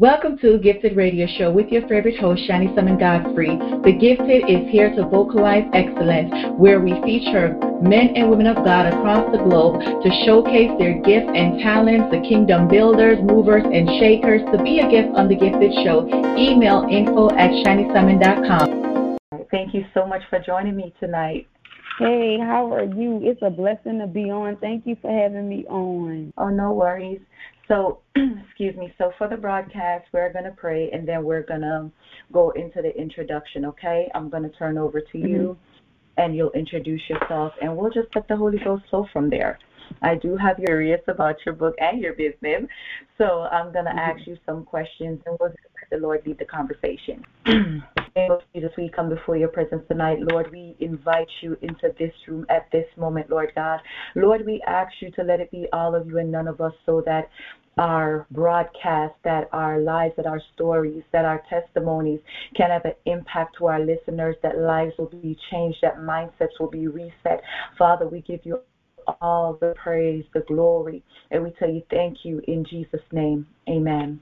Welcome to Gifted Radio Show with your favorite host, Shanie Salmon Godfrey. The Gifted is here to vocalize excellence, where we feature men and women of God across the globe to showcase their gifts and talents, the kingdom builders, movers, and shakers. To be a guest on The Gifted Show, email info at shaniesalmon.com. Thank you so much for joining me tonight. Hey, how are you? It's a blessing to be on. Thank you for having me on. Oh, no worries. So, excuse me. So, for the broadcast, we're going to pray and then we're going to go into the introduction, okay? I'm going to turn over to you mm-hmm. and you'll introduce yourself and we'll just let the Holy Ghost flow from there. I do have curious about your book and your business. So, I'm going to mm-hmm. ask you some questions and we'll let the Lord lead the conversation. Jesus, we come before your presence tonight. Lord, we invite you into this room at this moment, Lord God. Lord, we ask you to let it be all of you and none of us so that our broadcast, that our lives, that our stories, that our testimonies can have an impact to our listeners, that lives will be changed, that mindsets will be reset. Father, we give you all the praise, the glory, and we tell you thank you in Jesus' name. Amen.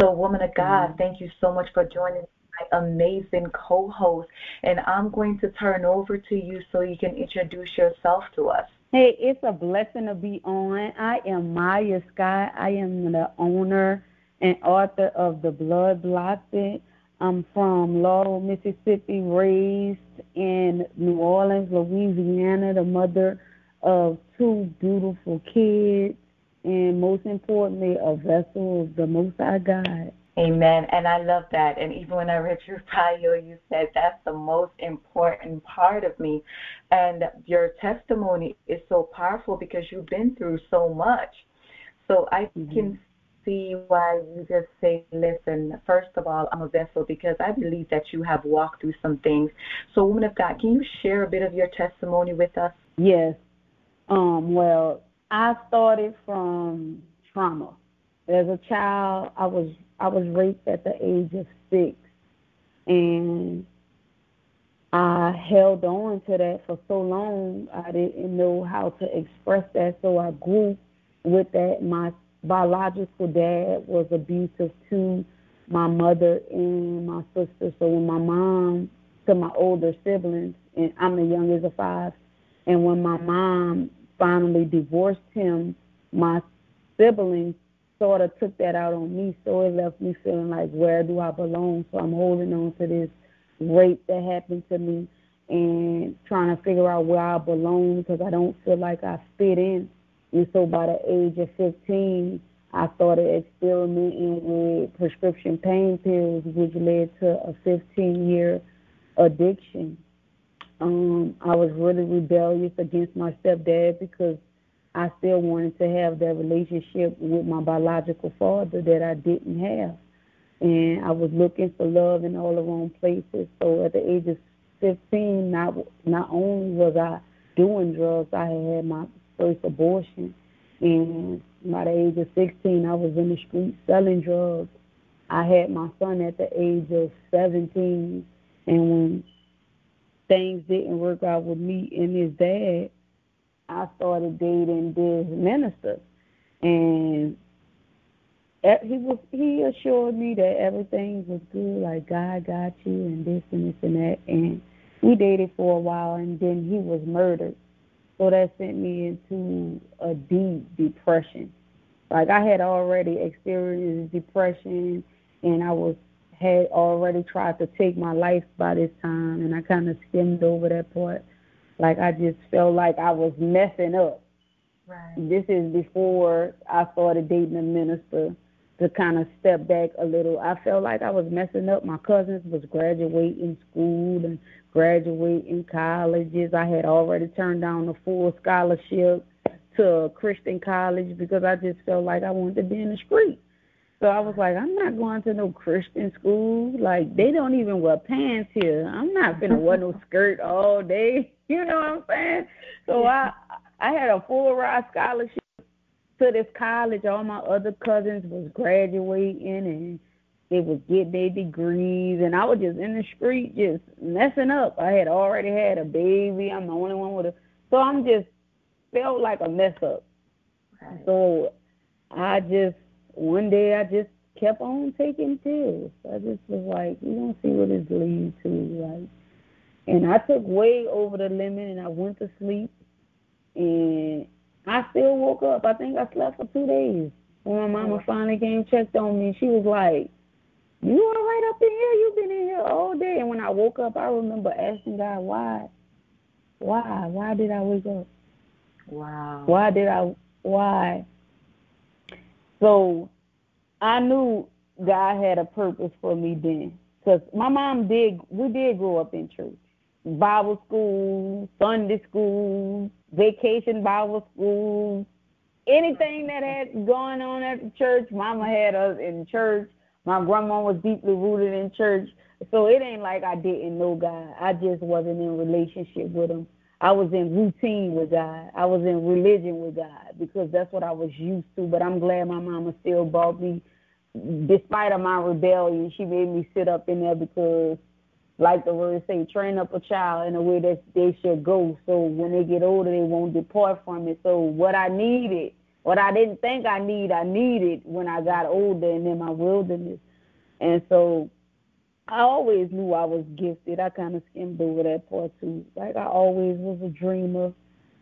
So, woman of God, thank you so much for joining my amazing co host, and I'm going to turn over to you so you can introduce yourself to us. Hey, it's a blessing to be on. I am Myiah Scott. I am the owner and author of The Blood Blotted. I'm from Laurel, Mississippi, raised in New Orleans, Louisiana, the mother of two beautiful kids, and most importantly, a vessel of the Most High God. Amen. And I love that. And even when I read your bio, you said that's the most important part of me. And your testimony is so powerful because you've been through so much. So I mm-hmm. can see why you just say, listen, first of all, I'm a vessel because I believe that you have walked through some things. So, woman of God, can you share a bit of your testimony with us? Yes. Um, well, I started from trauma. As a child, I was I was raped at the age of six, and I held on to that for so long. I didn't know how to express that, so I grew with that. My biological dad was abusive to my mother and my sister. So when my mom to my older siblings, and I'm the youngest of five, and when my mom finally divorced him, my siblings sort of took that out on me, so it left me feeling like, where do I belong? So I'm holding on to this rape that happened to me and trying to figure out where I belong because I don't feel like I fit in. And so by the age of 15, I started experimenting with prescription pain pills, which led to a 15 year addiction. Um, I was really rebellious against my stepdad because I still wanted to have that relationship with my biological father that I didn't have. And I was looking for love in all the wrong places. So at the age of 15, not, not only was I doing drugs, I had my first abortion. And by the age of 16, I was in the street selling drugs. I had my son at the age of 17. And when things didn't work out with me and his dad, I started dating this minister, and he was he assured me that everything was good, like God got you, and this and this and that. And we dated for a while, and then he was murdered. So that sent me into a deep depression. Like I had already experienced depression, and I was had already tried to take my life by this time, and I kind of skimmed over that part. Like I just felt like I was messing up. Right. This is before I started dating a minister to kind of step back a little. I felt like I was messing up. My cousins was graduating school and graduating colleges. I had already turned down a full scholarship to a Christian college because I just felt like I wanted to be in the street. So I was like, I'm not going to no Christian school. Like they don't even wear pants here. I'm not gonna wear no skirt all day. You know what I'm saying? So I I had a full ride scholarship to this college. All my other cousins was graduating and they was getting their degrees and I was just in the street just messing up. I had already had a baby. I'm the only one with a so I'm just felt like a mess up. Right. So I just one day I just kept on taking pills. I just was like, you don't see what this leads to, like. And I took way over the limit, and I went to sleep, and I still woke up. I think I slept for two days. When my mama oh. finally came checked on me, she was like, "You all right up in here? You've been in here all day." And when I woke up, I remember asking God, "Why? Why? Why did I wake up? Wow. Why did I? Why?" So I knew God had a purpose for me then, because my mom did. We did grow up in church, Bible school, Sunday school, vacation Bible school, anything that had going on at the church, Mama had us in church. My grandma was deeply rooted in church. So it ain't like I didn't know God. I just wasn't in relationship with him. I was in routine with God. I was in religion with God because that's what I was used to. But I'm glad my mama still brought me, despite of my rebellion, she made me sit up in there because, like the word say, train up a child in a way that they should go. So when they get older, they won't depart from it. So what I needed, what I didn't think I need, I needed when I got older and in my wilderness. And so I always knew I was gifted. I kind of skimmed over that part too. Like I always was a dreamer,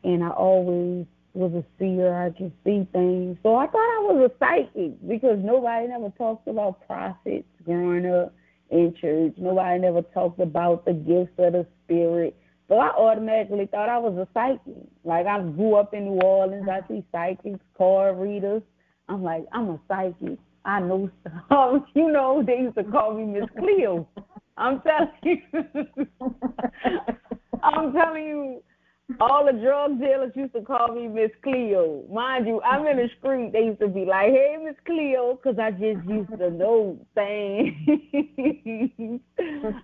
and I always was a seer. I could see things. So I thought I was a psychic because nobody never talked about prophets growing up in church. Nobody never talked about the gifts of the spirit. So I automatically thought I was a psychic. Like I grew up in New Orleans, I see psychics, card readers. I'm like, I'm a psychic. I know stuff. You know, they used to call me Miss Cleo. I'm telling you. I'm telling you, all the drug dealers used to call me Miss Cleo. Mind you, I'm in the street. They used to be like, "Hey, Miss Cleo," because I just used to know things.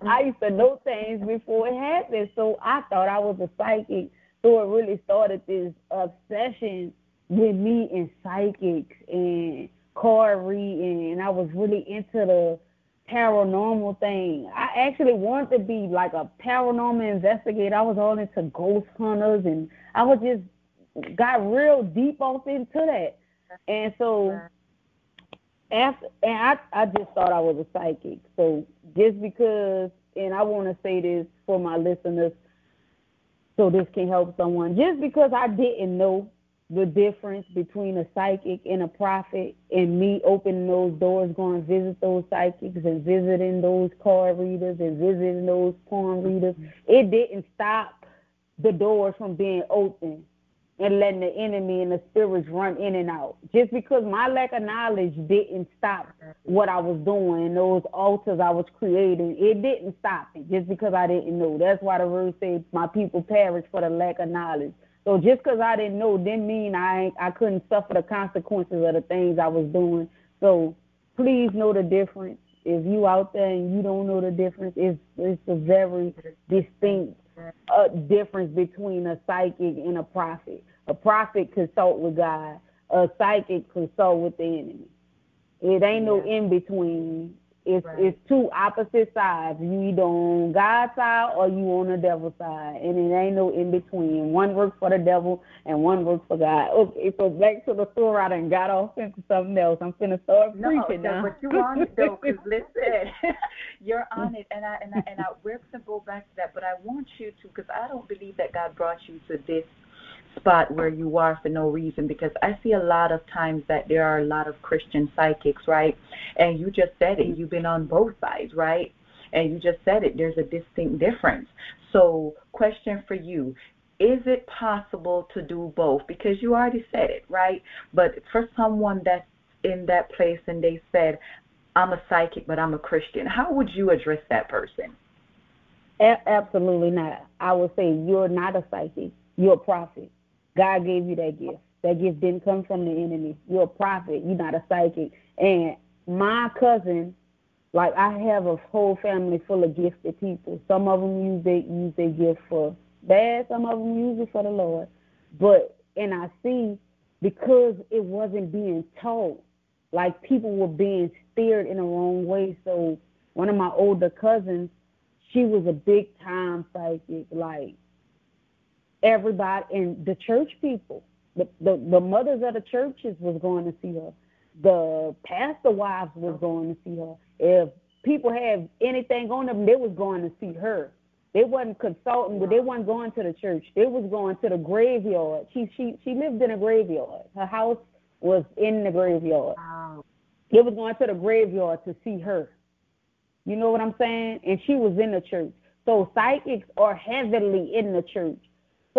I used to know things before it happened, so I thought I was a psychic. So it really started this obsession with me and psychics and card reading, and I was really into the paranormal thing. I actually wanted to be like a paranormal investigator. I was all into ghost hunters, and I was just got real deep off into that. And so after, and I I just thought I was a psychic. So just because, and I want to say this for my listeners, so this can help someone. Just because I didn't know the difference between a psychic and a prophet and me opening those doors, going visit those psychics and visiting those card readers and visiting those palm mm-hmm. readers, it didn't stop the doors from being open and letting the enemy and the spirits run in and out. Just because my lack of knowledge didn't stop what I was doing, those altars I was creating, it didn't stop it just because I didn't know. That's why the word says, My people perish for the lack of knowledge. So just because I didn't know didn't mean I I couldn't suffer the consequences of the things I was doing. So please know the difference. If you out there and you don't know the difference, it's it's a very distinct uh, difference between a psychic and a prophet. A prophet consult with God. A psychic consult with the enemy. It ain't no in between. It's Right. it's two opposite sides. You either on God's side or you on the devil's side, and it ain't no in between. One works for the devil and one works for God. Okay, so back to the story. I done got off into something else. I'm finna start No, preaching no, now. but you're on it though, because listen, you're on it, and I and I and I we're gonna go back to that, but I want you to, because I don't believe that God brought you to this spot where you are for no reason, because I see a lot of times that there are a lot of Christian psychics, right? And you just said it, you've been on both sides, right? And you just said it, there's a distinct difference. So, question for you. Is it possible to do both? Because you already said it, right? But for someone that's in that place and they said, I'm a psychic, but I'm a Christian, how would you address that person? A- absolutely not. I would say you're not a psychic. You're a prophet. God gave you that gift. That gift didn't come from the enemy. You're a prophet. You're not a psychic. And my cousin, like I have a whole family full of gifted people. Some of them use they use their gift for bad. Some of them use it for the Lord. But and I see because it wasn't being taught, like people were being steered in the wrong way. So one of my older cousins, she was a big time psychic. Like everybody and the church people, the, the the mothers of the churches was going to see her. the pastor wives was going to see her. If people had anything on them, they was going to see her. They wasn't consulting, but they wasn't going to the church. They was going to the graveyard. She she she lived in a graveyard. Her house was in the graveyard. Wow. They was going to the graveyard to see her. You know what I'm saying? And she was in the church. So psychics are heavily in the church.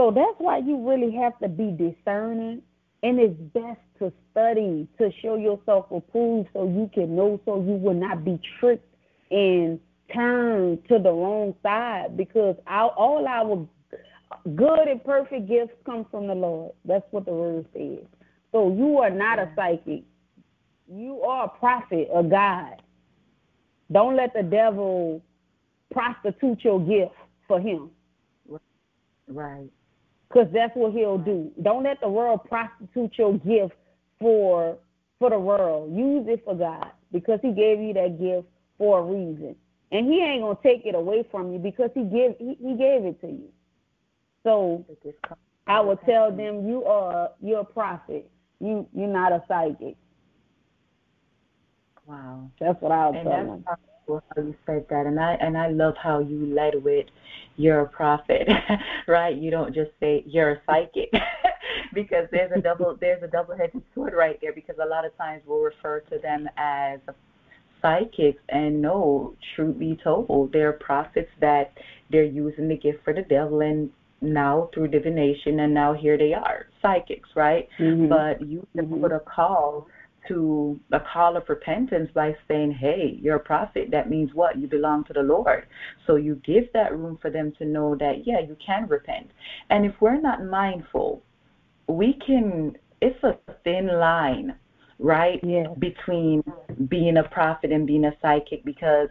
So that's why you really have to be discerning. And it's best to study to show yourself approved so you can know so you will not be tricked and turned to the wrong side because all our good and perfect gifts come from the Lord. That's what the word says. So you are not a psychic. You are a prophet a God. Don't let the devil prostitute your gift for him. Right. Because that's what he'll do. Don't let the world prostitute your gift for for the world. Use it for God because he gave you that gift for a reason. And he ain't gonna take it away from you because he give he, he gave it to you. So I would tell them you are you're a prophet. You you're not a psychic. Wow. That's what I would And tell them. Powerful how you said that, and I and I love how you led with you're a prophet, right? You don't just say you're a psychic, because there's a double there's a double-headed sword right there. Because a lot of times we'll refer to them as psychics, and no, truth be told, they're prophets that they're using the gift for the devil, and now through divination, and now here they are, psychics, right? Mhm. But you can Mhm. put a call to a call of repentance by saying, Hey, you're a prophet. That means what? You belong to the Lord. So you give that room for them to know that, yeah, you can repent. And if we're not mindful, we can, it's a thin line, right? Yes. Between being a prophet and being a psychic because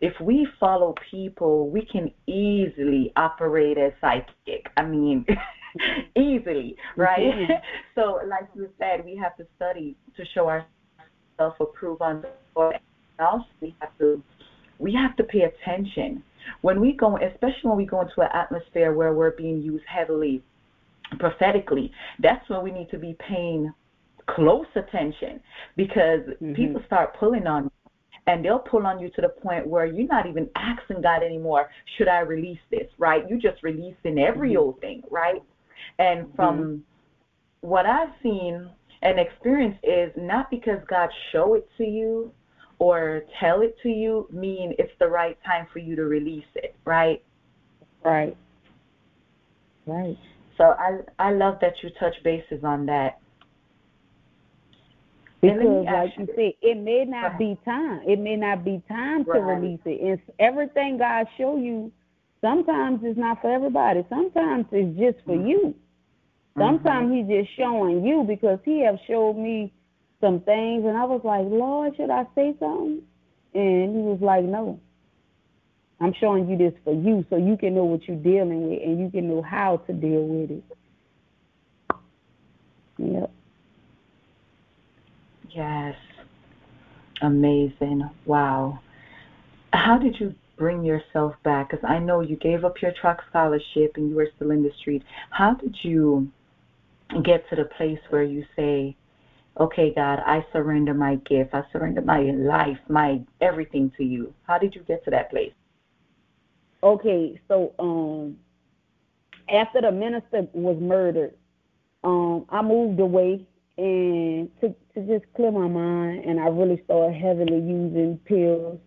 if we follow people, we can easily operate as psychic. I mean, easily, right? Mhm. so, like you said, we have to study to show ourselves approved on. And also, we have to we have to pay attention when we go, especially when we go into an atmosphere where we're being used heavily prophetically. That's when we need to be paying close attention because Mhm. people start pulling on you and they'll pull on you to the point where you're not even asking God anymore, should I release this, right? You're just releasing every Mhm. old thing, right? And from mm-hmm. what I've seen and experienced is not because God show it to you or tell it to you mean it's the right time for you to release it, right? Right. Right. So I I love that you touch bases on that. And let me Because, like you said, it may not be time. It may not be time to release it. And everything God show you, sometimes it's not for everybody. Sometimes it's just for Mhm. you. Sometimes He's just showing you because He have showed me some things, and I was like, Lord, should I say something? And He was like, No. I'm showing you this for you, so you can know what you're dealing with, and you can know how to deal with it. Yep. Yes. Amazing. Wow. How did you bring yourself back? Because I know you gave up your truck scholarship and you were still in the street. How did you get to the place where you say, okay, God, I surrender my gift, I surrender my life, my everything to you? How did you get to that place? Okay, so um after the minister was murdered, um I moved away and to to just clear my mind and I really started heavily using pills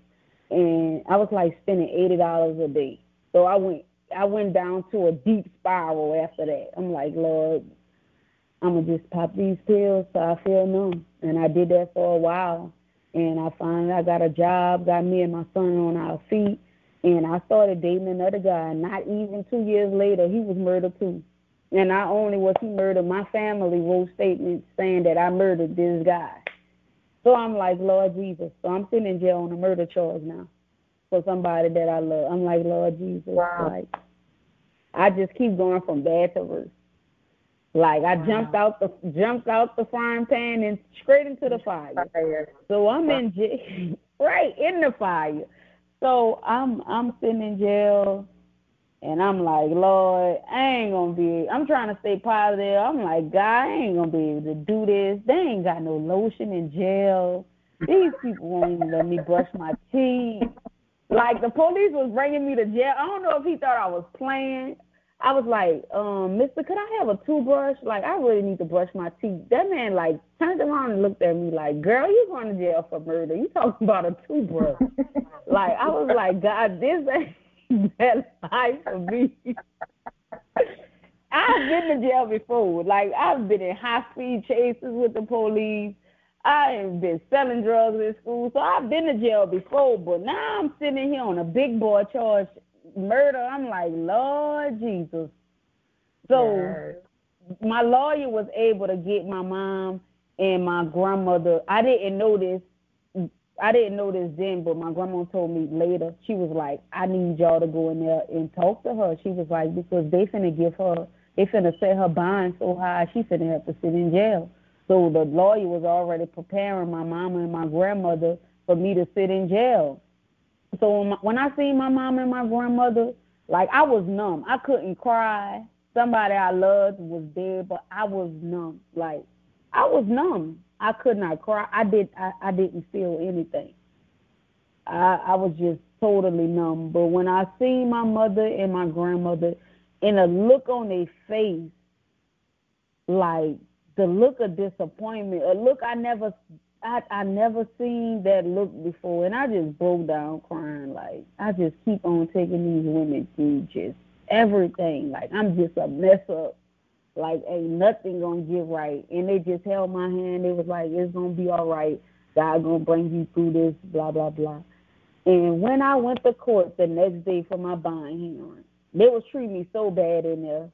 and I was like spending eighty dollars a day. So I went I went down to a deep spiral after that. I'm like, Lord, I'm gonna just pop these pills so I feel numb. And I did that for a while and I finally I got a job, got me and my son on our feet and I started dating another guy. Not even two years later, he was murdered too. And not only was he murdered, my family wrote statements saying that I murdered this guy. So I'm like, Lord Jesus. So I'm sitting in jail on a murder charge now for somebody that I love. I'm like, Lord Jesus. Wow. Like, I just keep going from bad to worse. Like I Wow. jumped out the jumped out the frying pan and straight into the fire. Fire. So I'm in jail, right in the fire. So I'm I'm sitting in jail, And I'm like, Lord, I ain't gonna be. I'm trying to stay positive. I'm like, God, I ain't gonna be able to do this. They ain't got no lotion in jail. These people won't even let me brush my teeth. Like the police was bringing me to jail. I don't know if he thought I was playing. I was like, um, Mister, could I have a toothbrush? Like, I really need to brush my teeth. That man like turned around and looked at me like, girl, you going to jail for murder? You talking about a toothbrush? like, I was like, God, this ain't that life for me. I've been to jail before. Like, I've been in high speed chases with the police. I have been selling drugs in school, so I've been to jail before. But now I'm sitting here on a big boy charge murder. I'm like, Lord Jesus. So yes. my lawyer was able to get my mom and my grandmother. I didn't know this. I didn't know this then, but my grandma told me later. She was like, I need y'all to go in there and talk to her. She was like, because they finna give her, they finna set her bond so high, she finna have to sit in jail. So the lawyer was already preparing my mama and my grandmother for me to sit in jail. So when I seen my mom and my grandmother, like I was numb. I couldn't cry. Somebody I loved was dead, but I was numb. Like I was numb. I could not cry. I did. I, I didn't feel anything. I I was just totally numb. But when I seen my mother and my grandmother, and a look on their face, like the look of disappointment, a look I never I I never seen that look before, and I just broke down crying. Like I just keep on taking these women through just everything. Like I'm just a mess up. Like ain't nothing gonna get right. And they just held my hand. They was like, it's gonna be all right. God gonna bring you through this. Blah blah blah. And when I went to court the next day for my bond hearing, they was treating me so bad in there.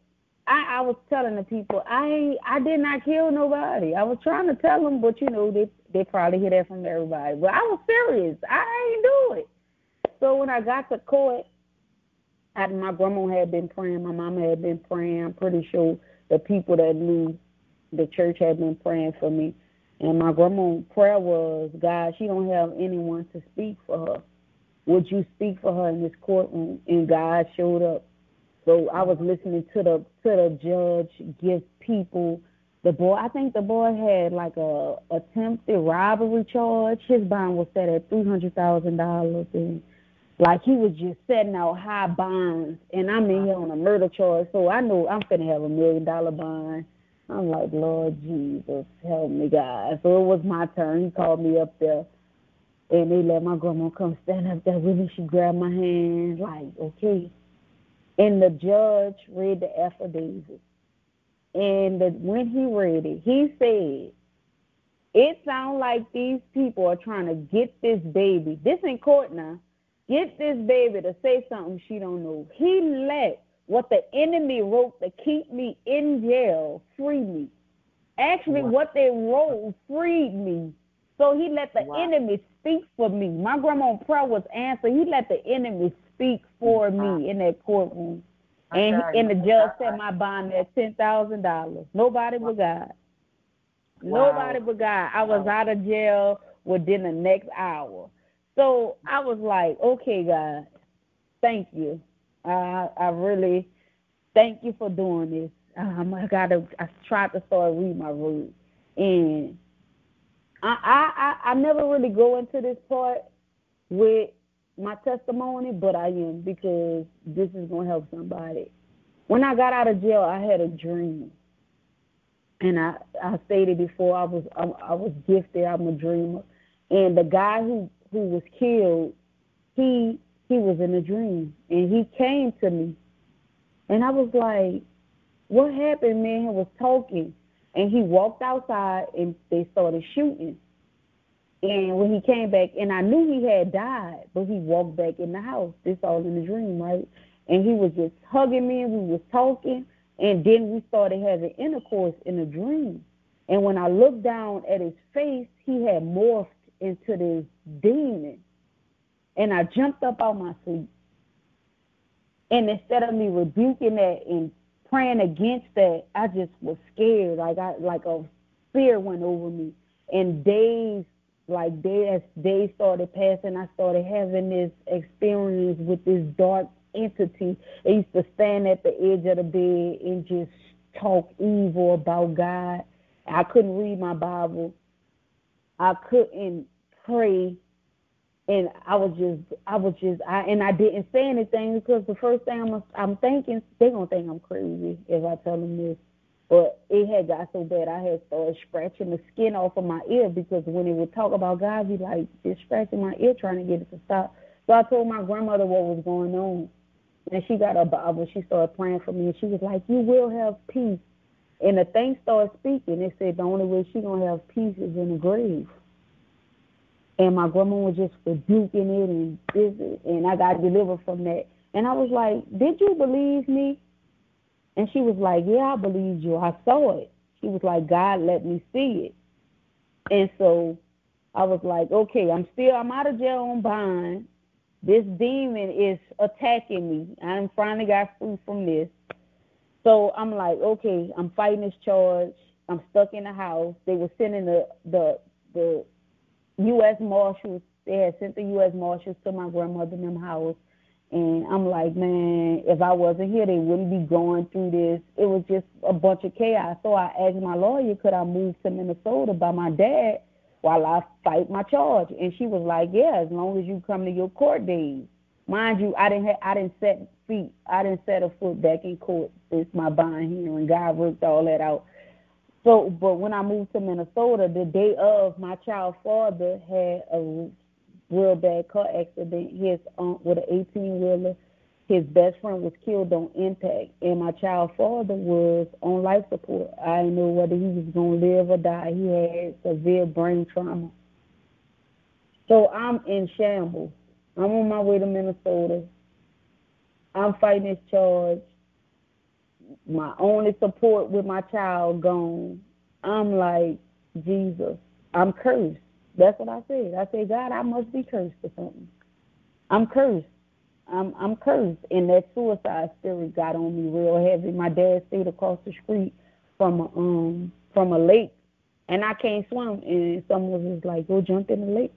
I, I was telling the people I I did not kill nobody. I was trying to tell them, but you know they they probably hear that from everybody. But I was serious. I ain't do it. So when I got to court, I, my grandma had been praying, my mama had been praying. I'm pretty sure the people that knew the church had been praying for me. And my grandma's prayer was, God, she don't have anyone to speak for her. Would you speak for her in this courtroom? And God showed up. So I was listening to the to the judge give people the boy I think the boy had like a attempted robbery charge. His bond was set at three hundred thousand dollars and like he was just setting out high bonds and I'm in here on a murder charge, so I know I'm gonna have a million dollar bond. I'm like, Lord Jesus, help me God. So it was my turn. He called me up there and they let my grandma come stand up there with me. She grabbed my hand, like, okay. And the judge read the affidavit. And the, when he read it, he said, It sounds like these people are trying to get this baby, this in court now, get this baby to say something she don't know. He let what the enemy wrote to keep me in jail free me. Actually, wow. what they wrote freed me. So he let the wow. enemy speak for me. My grandma prayer was answered. He let the enemy speak for me in that courtroom. And and the judge set my bond at ten thousand dollars. Nobody but God. Nobody but God. I was out of jail within the next hour. So I was like, okay, God, thank you. I I really thank you for doing this. Um, I gotta. I tried to start read my word, and I I I never really go into this part with my testimony, but I am because this is to help somebody. When I got out of jail, I had a dream. And I, I stated before I was I, I was gifted. I'm a dreamer, and the guy who who was killed, he he was in a dream, and he came to me, and I was like, "What happened?" Man He was talking, and he walked outside, and they started shooting, and when he came back, and I knew he had died, but he walked back in the house. This all in the dream, right? And he was just hugging me, and we was talking, and then we started having intercourse in a dream. And when I looked down at his face, he had morphed into this demon. And I jumped up out my seat. And instead of me rebuking that and praying against that, I just was scared. Like I like a fear went over me. And days like day as days started passing, I started having this experience with this dark entity. They used to stand at the edge of the bed and just talk evil about God. I couldn't read my Bible. I couldn't pray. And I was just, I was just, I and I didn't say anything because the first thing I'm, I'm thinking they're gonna think I'm crazy if I tell them this. But it had got so bad I had started scratching the skin off of my ear because when it would talk about God, be like just scratching my ear trying to get it to stop. So I told my grandmother what was going on. And she got a Bible. She started praying for me. And she was like, You will have peace. And the thing started speaking. It said the only way she to have peace is in the grave. And my grandma was just rebuking it and this, and I got delivered from that. And I was like, Did you believe me? And she was like, Yeah, I believed you. I saw it. She was like, God let me see it. And so I was like, Okay, I'm still I'm out of jail on bond. This demon is attacking me. I'm finally got free from this. So I'm like, okay, I'm fighting this charge. I'm stuck in the house. They were sending the the the U.S. Marshals. They had sent the U.S. Marshals to my grandmother in them house. And I'm like, man, if I wasn't here, they wouldn't be going through this. It was just a bunch of chaos. So I asked my lawyer, could I move to Minnesota by my dad while I fight my charge? And she was like, yeah, as long as you come to your court days. Mind you, I didn't have, I didn't set feet, I didn't set a foot back in court since my bond hearing. God worked all that out. So, but when I moved to Minnesota, the day of, my child father had a real bad car accident. His um, with an 18 wheeler. His best friend was killed on impact, and my child father was on life support. I didn't know whether he was going to live or die. He had severe brain trauma. So I'm in shambles. I'm on my way to Minnesota. I'm fighting this charge. My only support with my child gone. I'm like, Jesus, I'm cursed. That's what I said. I said, God, I must be cursed or something. I'm cursed. I'm I'm cursed. And that suicide spirit got on me real heavy. My dad stayed across the street from a um from a lake and I can't swim and someone was like, Go jump in the lake.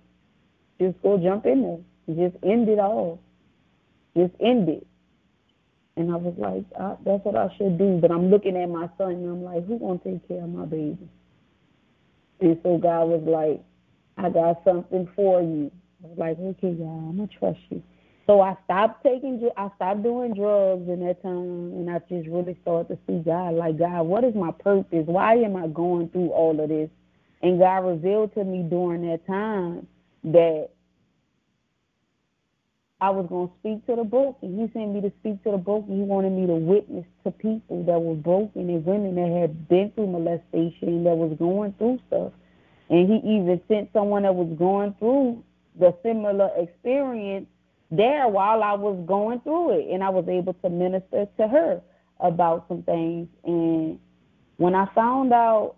Just go jump in there. Just end it all. Just end it. And I was like, I, that's what I should do. But I'm looking at my son and I'm like, who gonna take care of my baby? And so God was like, I got something for you. I was like, okay, God, I'm gonna trust you. So I stopped taking, I stopped doing drugs in that time, and I just really started to see God. Like, God, what is my purpose? Why am I going through all of this? And God revealed to me during that time that I was going to speak to the broken. He sent me to speak to the broken. He wanted me to witness to people that were broken and women that had been through molestation that was going through stuff. And he even sent someone that was going through the similar experience there while I was going through it. And I was able to minister to her about some things. And when I found out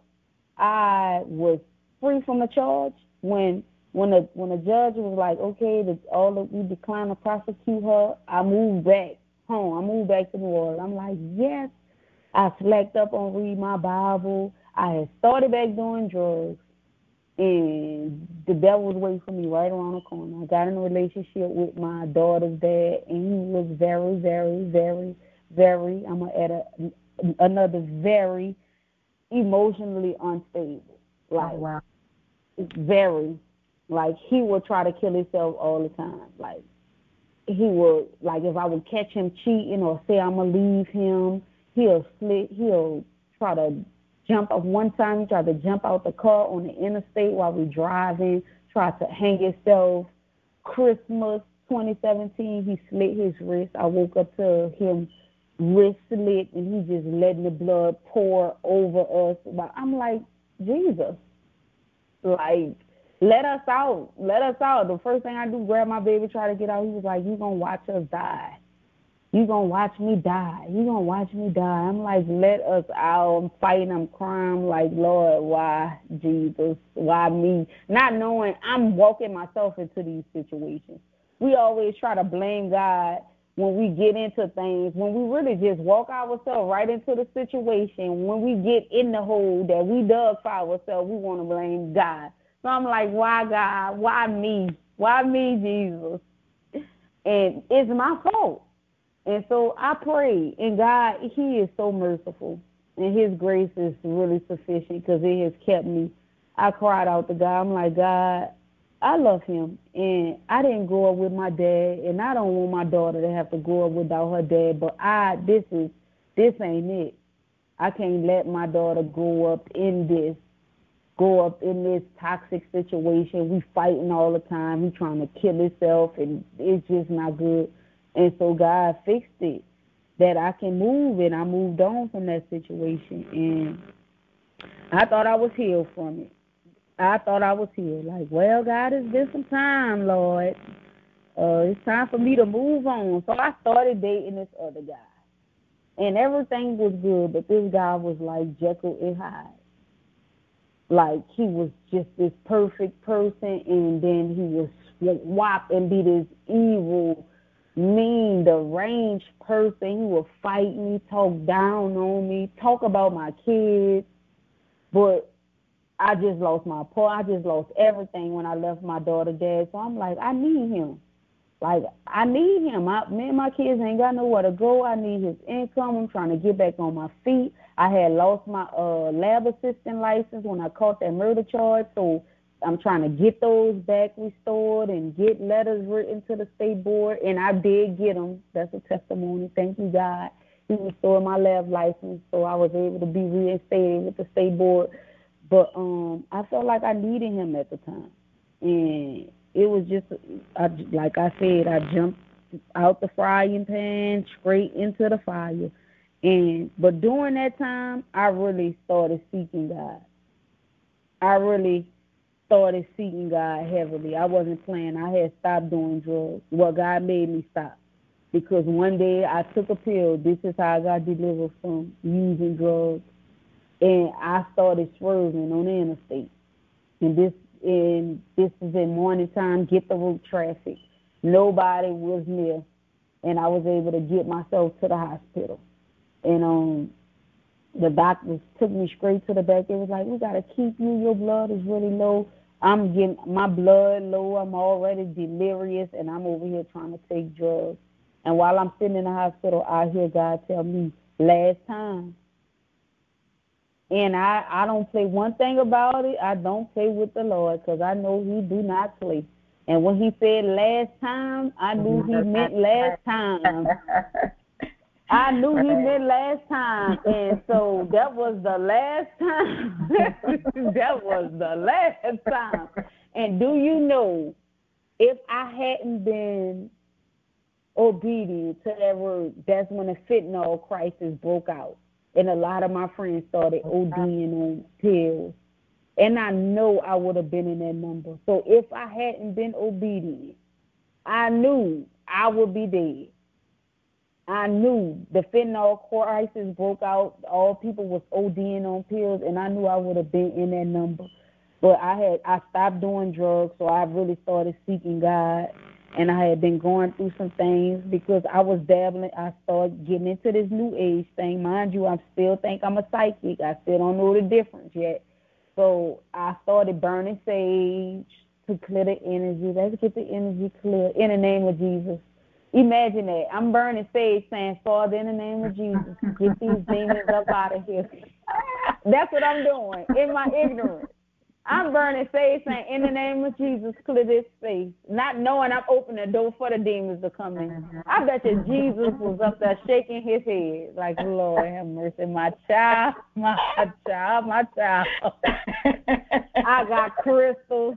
I was free from the charge, when when the when the judge was like, okay, the, all the, we declined to prosecute her, I moved back home. I moved back to New Orleans. I'm like, yes. I slacked up on read my Bible. I had started back doing drugs and the devil was waiting for me right around the corner. I got in a relationship with my daughter's dad, and he was very, very, very, very. I'm gonna add a, another very emotionally unstable. Like, oh, wow. very. Like he would try to kill himself all the time. Like he would, like if I would catch him cheating or say I'm gonna leave him, he'll slit He'll try to jump off one time. Tried to jump out the car on the interstate while we driving. Tried to hang himself. Christmas 2017, he slit his wrist. I woke up to him wrist slit, and he just letting the blood pour over us. But I'm like, Jesus, like let us out, let us out. The first thing I do, grab my baby, try to get out. He was like, you gonna watch us die you gonna watch me die. You gonna watch me die. I'm like, let us out. I'm fighting. I'm crying. like, Lord, why Jesus? Why me? Not knowing I'm walking myself into these situations. We always try to blame God when we get into things. When we really just walk ourselves right into the situation. When we get in the hole that we dug for ourselves, we want to blame God. So I'm like, why God? Why me? Why me, Jesus? And it's my fault And so I prayed, and God, He is so merciful, and His grace is really sufficient because it has kept me. I cried out to God. I'm like, God, I love him, and I didn't grow up with my dad, and I don't want my daughter to have to grow up without her dad. But I, this is, this ain't it. I can't let my daughter grow up in this, grow up in this toxic situation. We fighting all the time. He trying to kill himself, and it's just not good. And so God fixed it that I can move, and I moved on from that situation, and I thought I was healed from it. I thought I was healed. Like, well, God, it's been some time, Lord. Uh, it's time for me to move on. So I started dating this other guy. And everything was good, but this guy was like Jekyll and Hyde. Like he was just this perfect person, and then he was swap and be this evil, mean, deranged person. He would fight me, talk down on me, talk about my kids. But I just lost my poor. I just lost everything when I left my daughter dad. So I'm like, I need him. Like I need him. I, me and my kids ain't got nowhere to go. I need his income. I'm trying to get back on my feet. I had lost my uh lab assistant license when I caught that murder charge, so I'm trying to get those back restored and get letters written to the state board, and I did get them. That's a testimony. Thank you, God. He restored my lab license, so I was able to be reinstated with the state board. But um, I felt like I needed him at the time, and it was just, I, like I said, I jumped out the frying pan straight into the fire, and but during that time, I really started seeking God. I really started seeking God heavily. I wasn't playing. I had stopped doing drugs. Well, God made me stop because one day I took a pill. This is how I got delivered from using drugs and I started swerving on the interstate. And this and this is in morning time, get the route traffic. Nobody was near, and I was able to get myself to the hospital. And um, the doctors took me straight to the back. It was like, we gotta keep you. Your blood is really low. I'm getting my blood low. I'm already delirious, and I'm over here trying to take drugs. And while I'm sitting in the hospital, I hear God tell me, last time and I, I don't play one thing about it. I don't play with the Lord because I know He do not play. And when He said last time, I knew He meant last time. I knew He meant last time, and so that was the last time. that was the last time. And do you know, if I hadn't been obedient to that word, that's when the fentanyl crisis broke out and a lot of my friends started oh, ODing on pills. And I know I would have been in that number. So if I hadn't been obedient, I knew I would be dead. I knew the fentanyl crisis broke out. All people was ODing on pills, and I knew I would have been in that number. But I had I stopped doing drugs, so I really started seeking God and I had been going through some things because I was dabbling. I started getting into this new age thing. Mind you, I still think I'm a psychic. I still don't know the difference yet. So I started burning sage to clear the energy. Let's get the energy clear in the name of Jesus. Imagine that. I'm burning sage saying, Father, in the name of Jesus, get these demons up out of here. That's what I'm doing in my ignorance. I'm burning sage saying, in the name of Jesus, clear this space. Not knowing I'm opening the door for the demons to come in. I bet you Jesus was up there shaking his head, like, Lord have mercy, my child, my child, my child. I got crystals.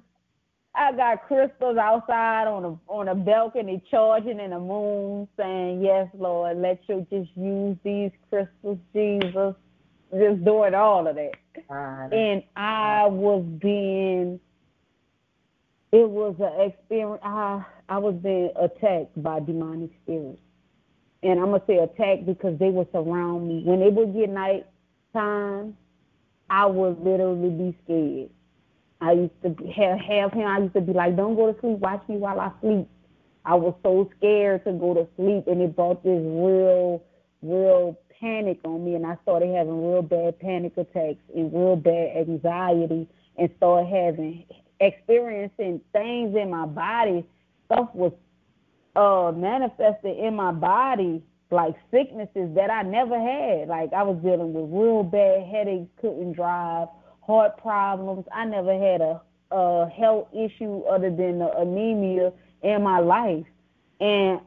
I got crystals outside on a on a balcony charging in the moon saying, Yes, Lord, let you just use these crystals, Jesus just doing all of that. Ah, and I was being, it was an experience. I I was being attacked by demonic spirits, and I'm gonna say attacked because they would surround me. When it would get night time, I would literally be scared. I used to have, have him. I used to be like, "Don't go to sleep. Watch me while I sleep." I was so scared to go to sleep, and it brought this real, real panic on me and I started having real bad panic attacks and real bad anxiety and started having experiencing things in my body. Stuff was uh manifested in my body like sicknesses that I never had. Like I was dealing with real bad headaches, couldn't drive, heart problems. I never had a, a health issue other than the anemia in my life. And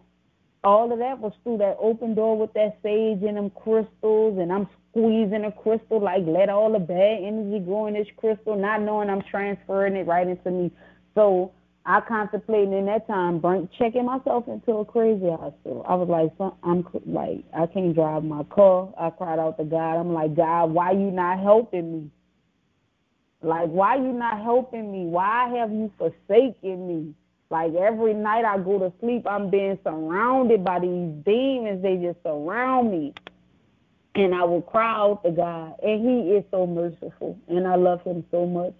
all of that was through that open door with that sage and them crystals and I'm squeezing a crystal, like let all the bad energy go in this crystal, not knowing I'm transferring it right into me. So I contemplated in that time checking myself into a crazy hospital. I was like, I'm like, I can't drive my car. I cried out to God. I'm like, God, why you not helping me? Like, why you not helping me? Why have you forsaken me? Like every night I go to sleep, I'm being surrounded by these demons. They just surround me. And I will cry out to God. And He is so merciful. And I love Him so much.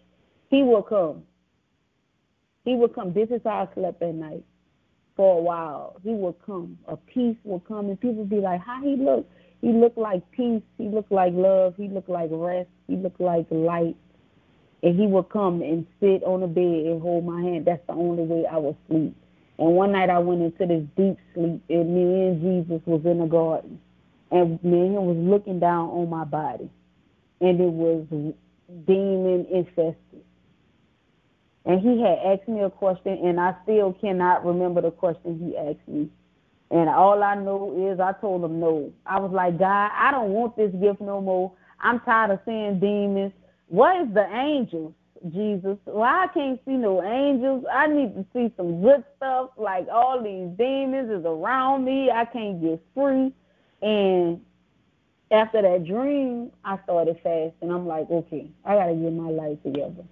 He will come he will come. This is how I slept at night for a while. He will come. A peace will come, and people be like, "How he look? He looked like peace. He looked like love. He looked like rest. He looked like light." And he would come and sit on the bed and hold my hand. That's the only way I would sleep. And one night I went into this deep sleep, and me and Jesus was in the garden, and me and him was looking down on my body, and it was demon infested. And he had asked me a question, and I still cannot remember the question he asked me. And all I know is I told him no. I was like, God, I don't want this gift no more. I'm tired of seeing demons. What is the angels, Jesus? Why I can't see no angels? I need to see some good stuff. Like all these demons is around me. I can't get free. And after that dream, I started fasting. I'm like, okay, I got to get my life together.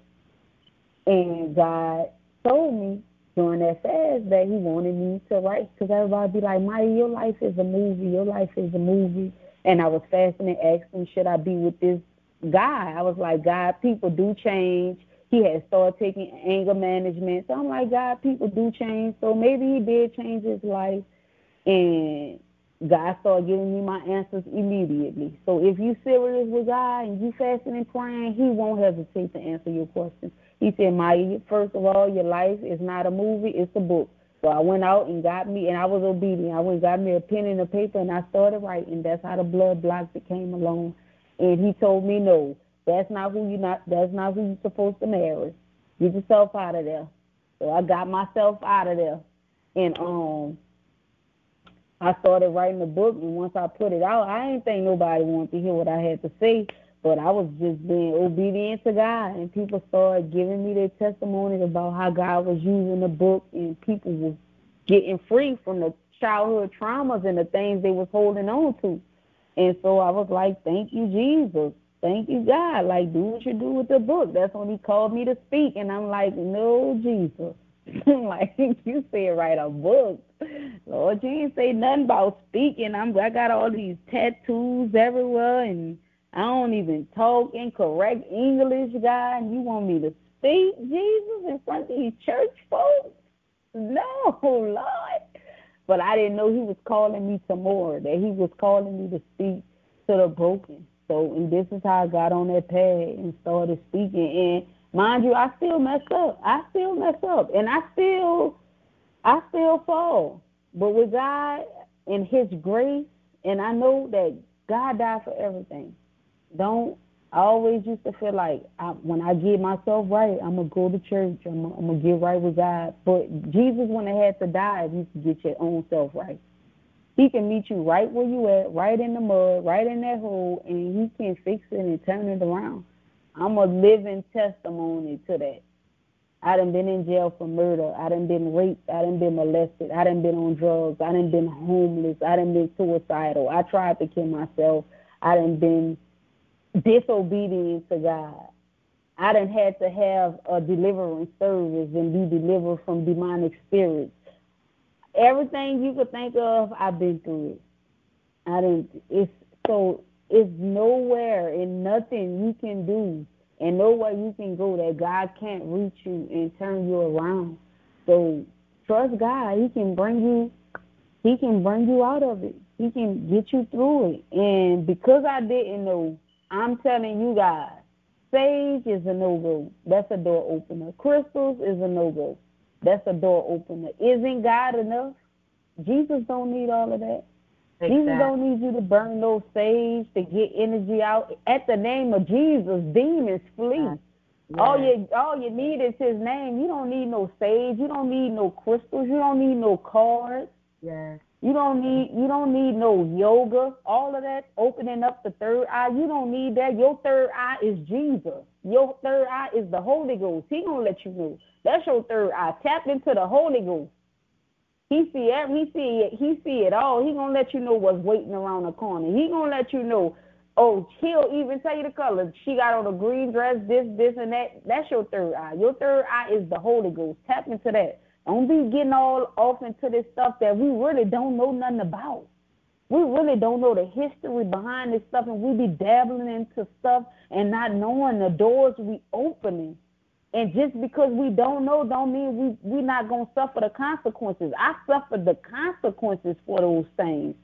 And God told me during that fast that He wanted me to write because everybody be like, Myiah, your life is a movie. Your life is a movie. And I was fasting and asking, should I be with this guy? I was like, God, people do change. He had started taking anger management. So I'm like, God, people do change. So maybe he did change his life. And God started giving me my answers immediately. So if you serious with God and you fasting and praying, He won't hesitate to answer your questions. He said, "My first of all, your life is not a movie; it's a book." So I went out and got me, and I was obedient. I went got me a pen and a paper, and I started writing. That's how the blood block became alone. And He told me, "No, that's not who you not. That's not who you're supposed to marry. Get yourself out of there." So I got myself out of there, and um I started writing the book, and once I put it out, I didn't think nobody wanted to hear what I had to say, but I was just being obedient to God, and people started giving me their testimonies about how God was using the book, and people were getting free from the childhood traumas and the things they was holding on to. And so I was like, thank you, Jesus. Thank you, God. Like, do what you do with the book. That's when he called me to speak. And I'm like, no, Jesus. like you said, write a book. Lord, you ain't say nothing about speaking. I'm I got all these tattoos everywhere and I don't even talk in correct English, God, and you want me to speak Jesus in front of these church folks? No, Lord. But I didn't know he was calling me to more, that he was calling me to speak to the broken. So and this is how I got on that pad and started speaking and Mind you, I still mess up. I still mess up, and I still, I still fall. But with God and His grace, and I know that God died for everything. Don't. I always used to feel like I, when I get myself right, I'm gonna go to church. I'm, I'm gonna get right with God. But Jesus, when he had to die, you can get your own self right. He can meet you right where you at, right in the mud, right in that hole, and he can fix it and turn it around. I'm a living testimony to that. I done been in jail for murder. I done been raped. I done been molested. I done been on drugs. I done been homeless. I done been suicidal. I tried to kill myself. I done been disobedient to God. I done had to have a deliverance service and be delivered from demonic spirits. Everything you could think of, I've been through it. I didn't. It's so it's nowhere and nothing you can do and nowhere you can go that God can't reach you and turn you around. So trust God. He can bring you he can bring you out of it. He can get you through it. And because I didn't know, I'm telling you guys, sage is a no go. That's a door opener. Crystals is a no go. That's a door opener. Isn't God enough? Jesus don't need all of that. Exactly. Jesus don't need you to burn those sage to get energy out. At the name of Jesus, demons flee. Yes. All you all you need is his name. You don't need no sage. You don't need no crystals. You don't need no cards. Yes. You don't need you don't need no yoga. All of that opening up the third eye. You don't need that. Your third eye is Jesus. Your third eye is the Holy Ghost. He gonna let you know. That's your third eye. Tap into the Holy Ghost. He see it. He see it. He see it all. He gonna let you know what's waiting around the corner. He gonna let you know. Oh, he'll even tell you the color. She got on a green dress, this, this, and that. That's your third eye. Your third eye is the Holy Ghost. Tap into that. Don't be getting all off into this stuff that we really don't know nothing about. We really don't know the history behind this stuff, and we be dabbling into stuff and not knowing the doors we opening. And just because we don't know, don't mean we we not gonna suffer the consequences. I suffered the consequences for those things.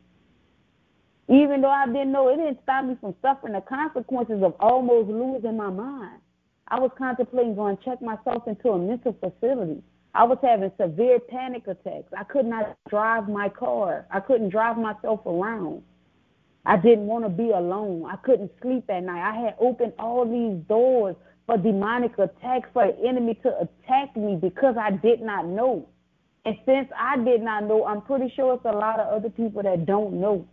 Even though I didn't know, it didn't stop me from suffering the consequences of almost losing my mind. I was contemplating going to check myself into a mental facility. I was having severe panic attacks. I could not drive my car. I couldn't drive myself around. I didn't want to be alone. I couldn't sleep at night. I had opened all these doors for demonic attacks, for the enemy to attack me because I did not know. And since I did not know, I'm pretty sure it's a lot of other people that don't know.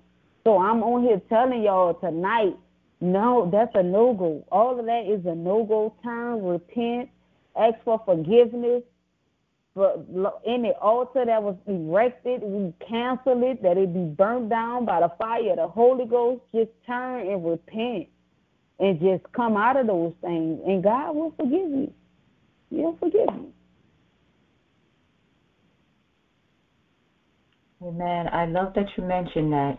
So I'm on here telling y'all tonight, no, that's a no go. All of that is a no go. time. repent, ask for forgiveness. Any altar that was erected, we cancel it, that it be burned down by the fire of the Holy Ghost. Just turn and repent and just come out of those things, and God will forgive you. He'll forgive you. Amen. I love that you mentioned that.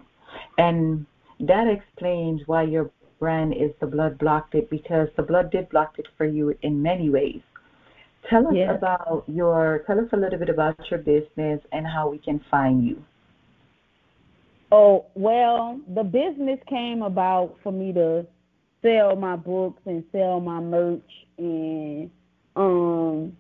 And that explains why your brand is the blood blocked it because the blood did block it for you in many ways. Tell us yes. about your tell us a little bit about your business and how we can find you. Oh, well, the business came about for me to sell my books and sell my merch and um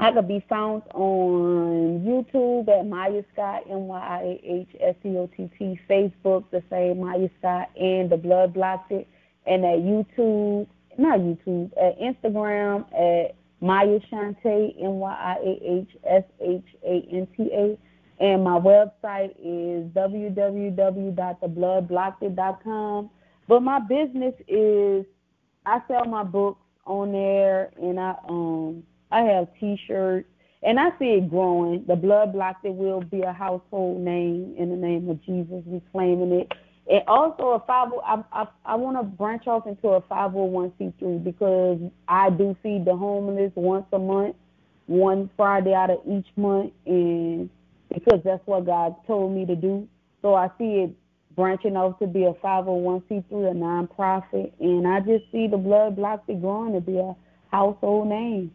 I could be found on YouTube at Myiah Scott M Y I A H S C O T T, Facebook the same Myiah Scott and the Blood Blocked It, and at YouTube not YouTube at Instagram at Myiah Shante M Y I A H S H A N T A, and my website is www.thebloodblockedit.com. But my business is I sell my books on there and I um I have t-shirts and I see it growing. The blood block that will be a household name in the name of Jesus. We claiming it. And also a five I I, I want to branch off into a 501c3 because I do feed the homeless once a month, one Friday out of each month and because that's what God told me to do. So I see it branching off to be a 501c3, a nonprofit, and I just see the blood be growing to be a household name.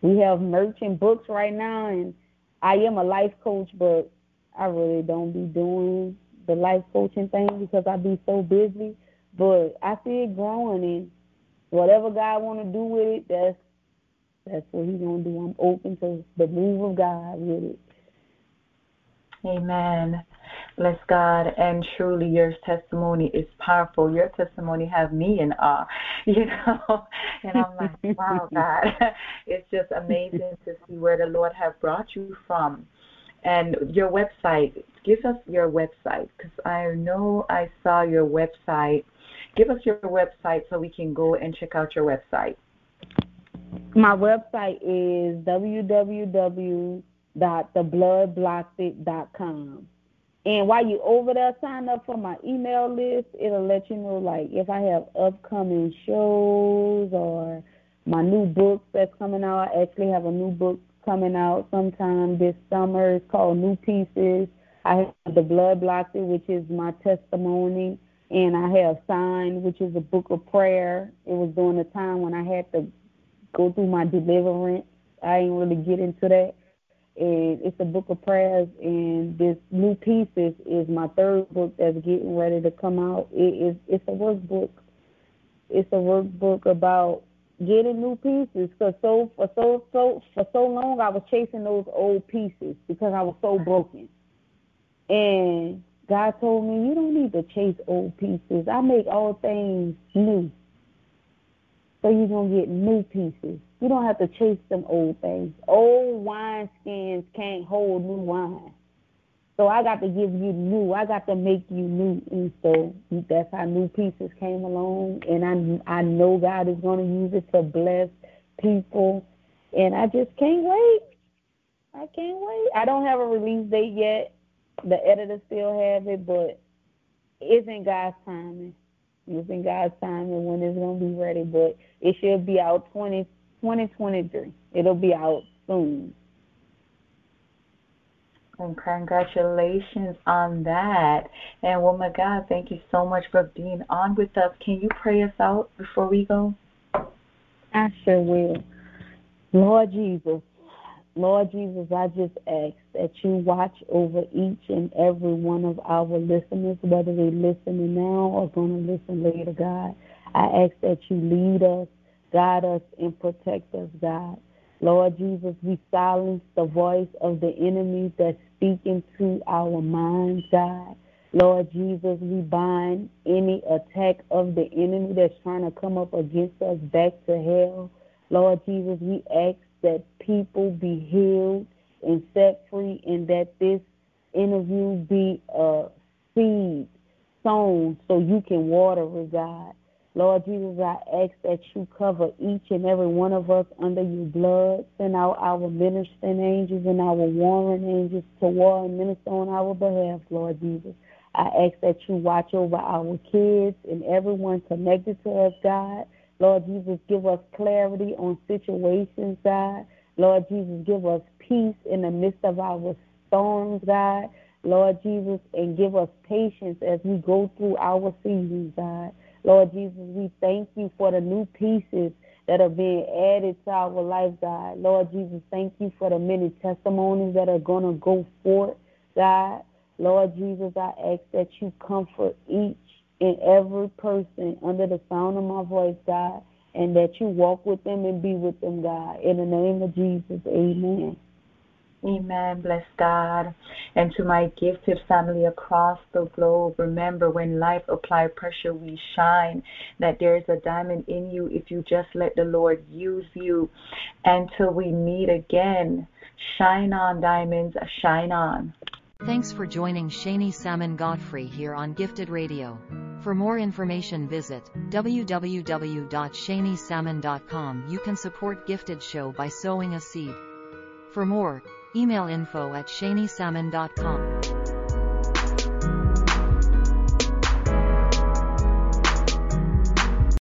We have merch and books right now, and I am a life coach, but I really don't be doing the life coaching thing because I be so busy. But I see it growing, and whatever God want to do with it, that's that's what He's gonna do. I'm open to the move of God with it. Amen. Bless God. And truly, your testimony is powerful. Your testimony have me in awe, you know. And I'm like, wow, God. It's just amazing to see where the Lord have brought you from. And your website, give us your website because I know I saw your website. Give us your website so we can go and check out your website. My website is www www.thebloodblockedit.com. And while you over there, sign up for my email list. It'll let you know like if I have upcoming shows or my new book that's coming out. I actually have a new book coming out sometime this summer. It's called New Pieces. I have the Blood Blocked which is my testimony, and I have Signed, which is a book of prayer. It was during the time when I had to go through my deliverance. I ain't really get into that and it's a book of prayers. And this new pieces is my third book that's getting ready to come out. It is it's a workbook. It's a workbook about getting new pieces. Cause so for so so for so long I was chasing those old pieces because I was so broken. And God told me, you don't need to chase old pieces. I make all things new. So you're going to get new pieces. You don't have to chase them old things. Old wine skins can't hold new wine. So I got to give you new. I got to make you new. And so that's how new pieces came along. And I, I know God is going to use it to bless people. And I just can't wait. I can't wait. I don't have a release date yet. The editor still have it, but it's in God's timing. It's in God's timing when it's going to be ready. But it should be out 20, 2023. It'll be out soon. And congratulations on that. And woman God, thank you so much for being on with us. Can you pray us out before we go? I sure will. Lord Jesus, Lord Jesus, I just ask that you watch over each and every one of our listeners, whether they're listening now or going to listen later, God. I ask that you lead us, guide us, and protect us, God. Lord Jesus, we silence the voice of the enemy that's speaking to our minds, God. Lord Jesus, we bind any attack of the enemy that's trying to come up against us back to hell. Lord Jesus, we ask that people be healed and set free and that this interview be a seed sown so you can water it, God. Lord Jesus, I ask that you cover each and every one of us under your blood. Send out our ministering angels and our warring angels to war and minister on our behalf, Lord Jesus. I ask that you watch over our kids and everyone connected to us, God. Lord Jesus, give us clarity on situations, God. Lord Jesus, give us peace in the midst of our storms, God. Lord Jesus, and give us patience as we go through our seasons, God. Lord Jesus, we thank you for the new pieces that are being added to our life, God. Lord Jesus, thank you for the many testimonies that are going to go forth, God. Lord Jesus, I ask that you comfort each and every person under the sound of my voice, God, and that you walk with them and be with them, God. In the name of Jesus, amen. Amen. Bless God. And to my gifted family across the globe, remember when life apply pressure, we shine. That there is a diamond in you if you just let the Lord use you. Until we meet again, shine on, diamonds, shine on. Thanks for joining Shanie Salmon Godfrey here on Gifted Radio. For more information, visit www.shaniesalmon.com. You can support Gifted Show by sowing a seed. For more, Email info at shaniesalmon.com.